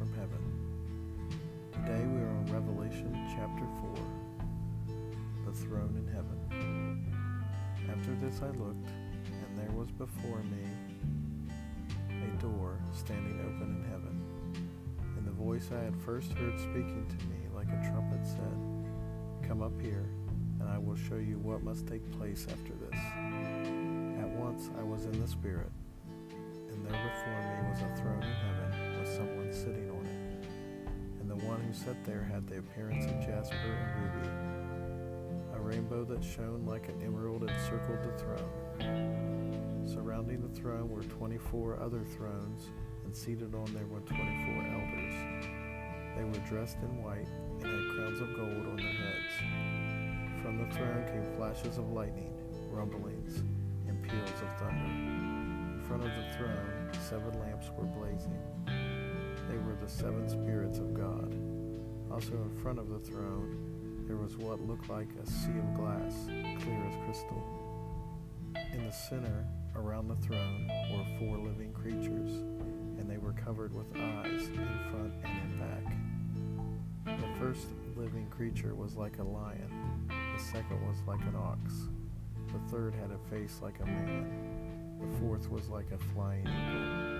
from Heaven. Today we are on Revelation chapter 4, the throne in heaven. After this I looked, and there was before me a door standing open in heaven. And the voice I had first heard speaking to me like a trumpet said, Come up here, and I will show you what must take place after this. At once I was in the Spirit, and there before me was a throne in heaven with someone sitting on it. And the one who sat there had the appearance of jasper and ruby. A rainbow that shone like an emerald encircled the throne. Surrounding the throne were 24 other thrones, and seated on there were 24 elders. They were dressed in white and had crowns of gold on their heads. From the throne came flashes of lightning, rumblings, and peals of thunder. In front of the throne, seven lamps were blazing. They were the seven spirits of God. Also, in front of the throne, there was what looked like a sea of glass, clear as crystal. In the center, around the throne, were four living creatures, and they were covered with eyes in front and in back. The first living creature was like a lion, the second was like an ox, the third had a face like a man, the fourth was like a flying eagle.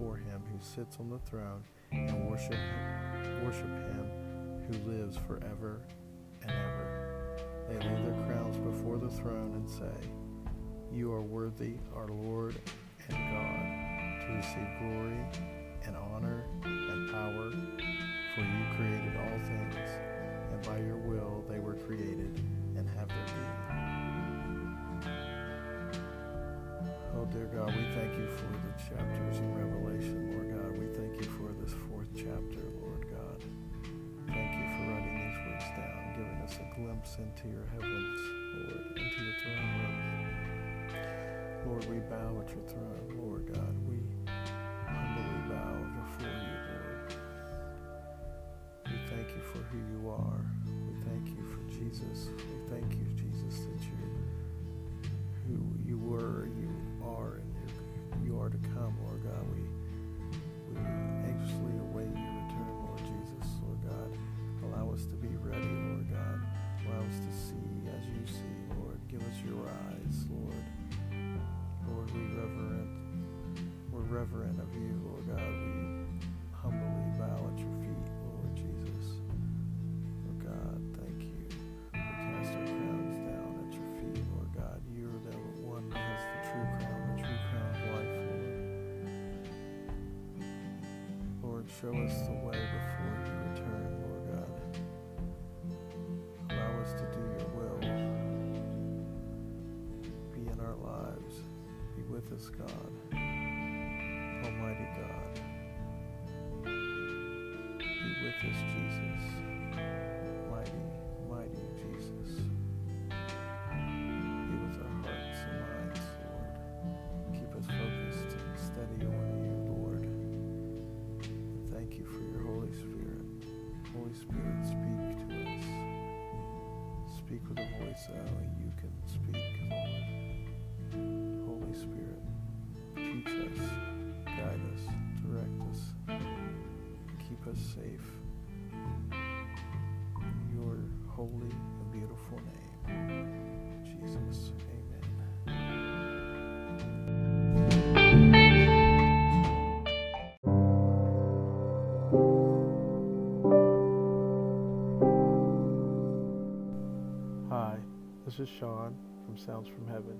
before him who sits on the throne and worship him, worship him who lives forever and ever. They lay their crowns before the throne and say, You are worthy, our Lord and God, to receive glory and honor and power, Lord, we bow at your throne, Lord God. We humbly bow before you, Lord. We thank you for who you are. We thank you for Jesus. We thank you, Jesus, that you're who you were, you are, our lives. Be with us, God. Almighty God. Be with us, Jesus. Mighty, mighty Jesus. Be with our hearts and minds, Lord. Keep us focused and steady on you, Lord. And thank you for your Holy Spirit. Holy Spirit, speak to us. Speak with a voice only holy and beautiful name, Jesus. Amen. Hi, this is Sean from Sounds from Heaven.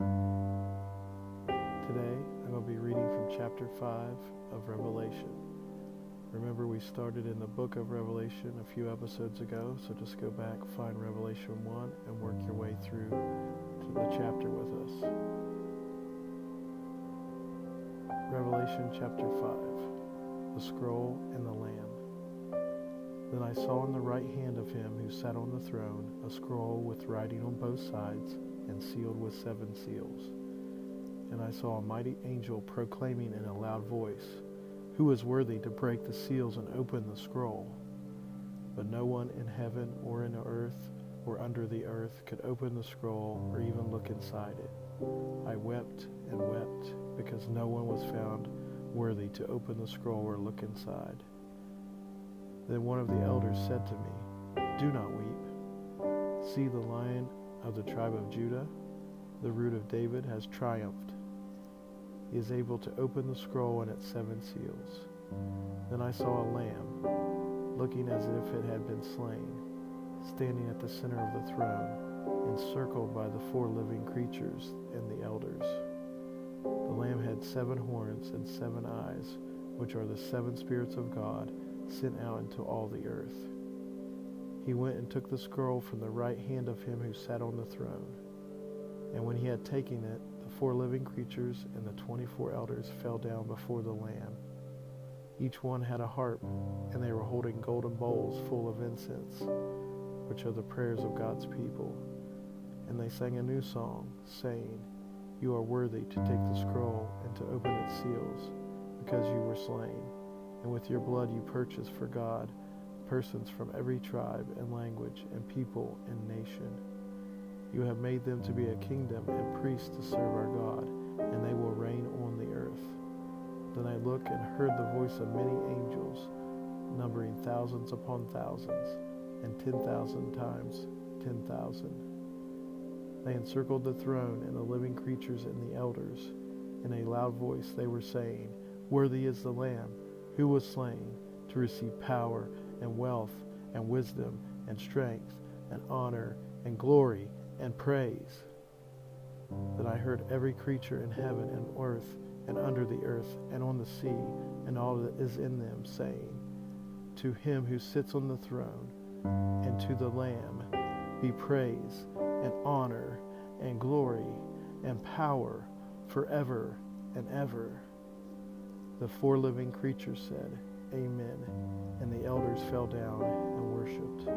Today I'm going to be reading from chapter 5 of Revelation. Remember, we started in the book of Revelation a few episodes ago, so just go back, find Revelation 1, and work your way through to the chapter with us. Revelation chapter 5 The Scroll and the Lamb. Then I saw in the right hand of him who sat on the throne a scroll with writing on both sides and sealed with seven seals. And I saw a mighty angel proclaiming in a loud voice, Who is worthy to break the seals and open the scroll? But no one in heaven or in earth or under the earth could open the scroll or even look inside it. I wept and wept because no one was found worthy to open the scroll or look inside. Then one of the elders said to me, Do not weep. See, the lion of the tribe of Judah, the root of David, has triumphed. He is able to open the scroll and its seven seals. Then I saw a lamb, looking as if it had been slain, standing at the center of the throne, encircled by the four living creatures and the elders. The lamb had seven horns and seven eyes, which are the seven spirits of God sent out into all the earth. He went and took the scroll from the right hand of him who sat on the throne. And when he had taken it, four living creatures and the twenty-four elders fell down before the Lamb. Each one had a harp, and they were holding golden bowls full of incense, which are the prayers of God's people. And they sang a new song, saying, You are worthy to take the scroll and to open its seals, because you were slain and with your blood you purchased for God persons from every tribe and language and people and nation. You have made them to be a kingdom and priests to serve our God, and they will reign on the earth. Then I looked and heard the voice of many angels, numbering thousands upon thousands, and ten thousand times ten thousand. They encircled the throne and the living creatures and the elders. In a loud voice they were saying, Worthy is the Lamb who was slain to receive power and wealth and wisdom and strength and honor and glory and praise. that I heard every creature in heaven and earth and under the earth and on the sea and all that is in them, saying, To him who sits on the throne and to the Lamb be praise and honor and glory and power forever and ever. The four living creatures said, Amen. And the elders fell down and worshiped.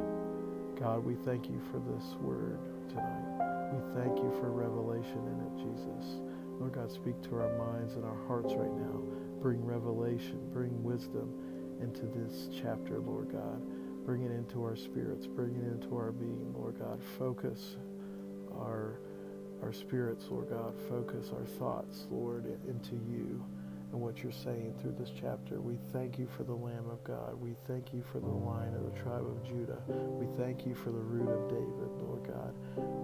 God, we thank you for this word tonight. We thank you for revelation in it, Jesus. Lord God, speak to our minds and our hearts right now. Bring revelation, bring wisdom into this chapter, Lord God. Bring it into our spirits, bring it into our being, Lord God. Focus our our spirits, Lord God. Focus our thoughts, Lord, into you and what you're saying through this chapter. We thank you for the Lamb of God. We thank you for the line of the tribe of Judah. We thank you for the root of David, Lord God.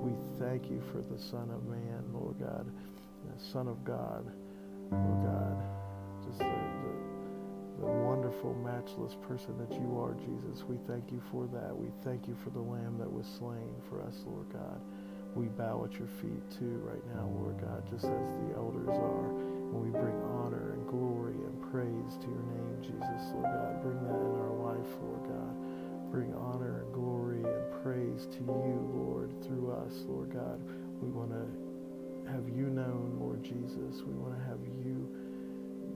We thank you for the Son of Man, Lord God, the Son of God, Lord God. Just the, the, the wonderful, matchless person that you are, Jesus. We thank you for that. We thank you for the Lamb that was slain for us, Lord God. We bow at your feet too right now, Lord God, just as the elders are. And we bring honor and glory and praise to your name, Jesus, Lord God. Bring that in our life, Lord God. Bring honor and glory and praise to you, Lord, through us, Lord God. We want to have you known, Lord Jesus. We want to have you,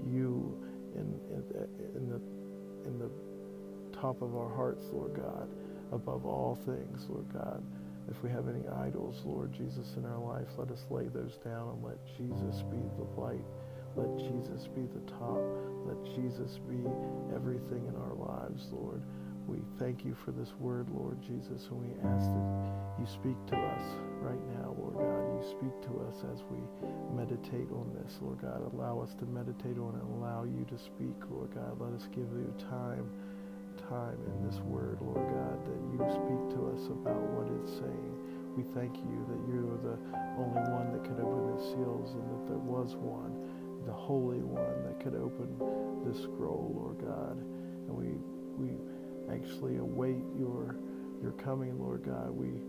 you in, in, in the in the top of our hearts, Lord God, above all things, Lord God. If we have any idols, Lord Jesus, in our life, let us lay those down and let Jesus be the light let Jesus be the top. Let Jesus be everything in our lives, Lord. We thank you for this word, Lord Jesus, and we ask that you speak to us right now, Lord God. You speak to us as we meditate on this, Lord God. Allow us to meditate on it allow you to speak, Lord God. Let us give you time, time in this word, Lord God, that you speak to us about what it's saying. We thank you that you are the only one that could open the seals and that there was one the Holy One that could open this scroll, Lord God. And we we actually await your your coming, Lord God. We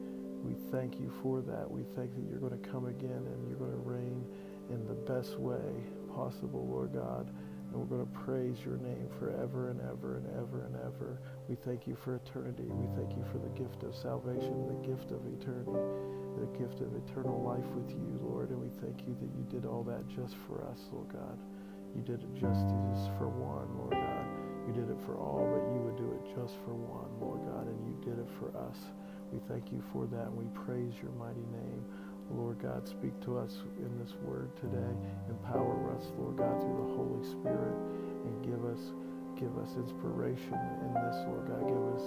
we thank you for that. We thank that you're going to come again and you're going to reign in the best way possible, Lord God. And we're going to praise your name forever and ever and ever and ever. We thank you for eternity. We thank you for the gift of salvation, the gift of eternity the gift of eternal life with you, Lord. And we thank you that you did all that just for us, Lord God. you did it just for one, Lord God. You did it for all, but you would do it just for one, Lord God, and you did it for us. We thank you for that, and we praise your mighty name. Lord God, speak to us in this word today. Empower us, Lord God, through the Holy Spirit, and give us give us inspiration in this, Lord God. Give us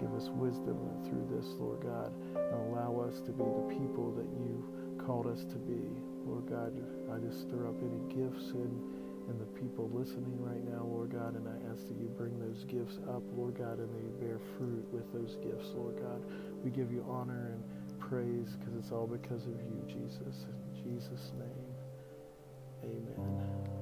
give us wisdom through this, Lord God, and allow us to be the people that you called us to be. Lord God, I just stir up any gifts in in the people listening right now, Lord God, and I ask that you bring those gifts up, Lord God, and they bear fruit with those gifts, Lord God. We give you honor and praise because it's all because of you, Jesus. In Jesus' name, amen.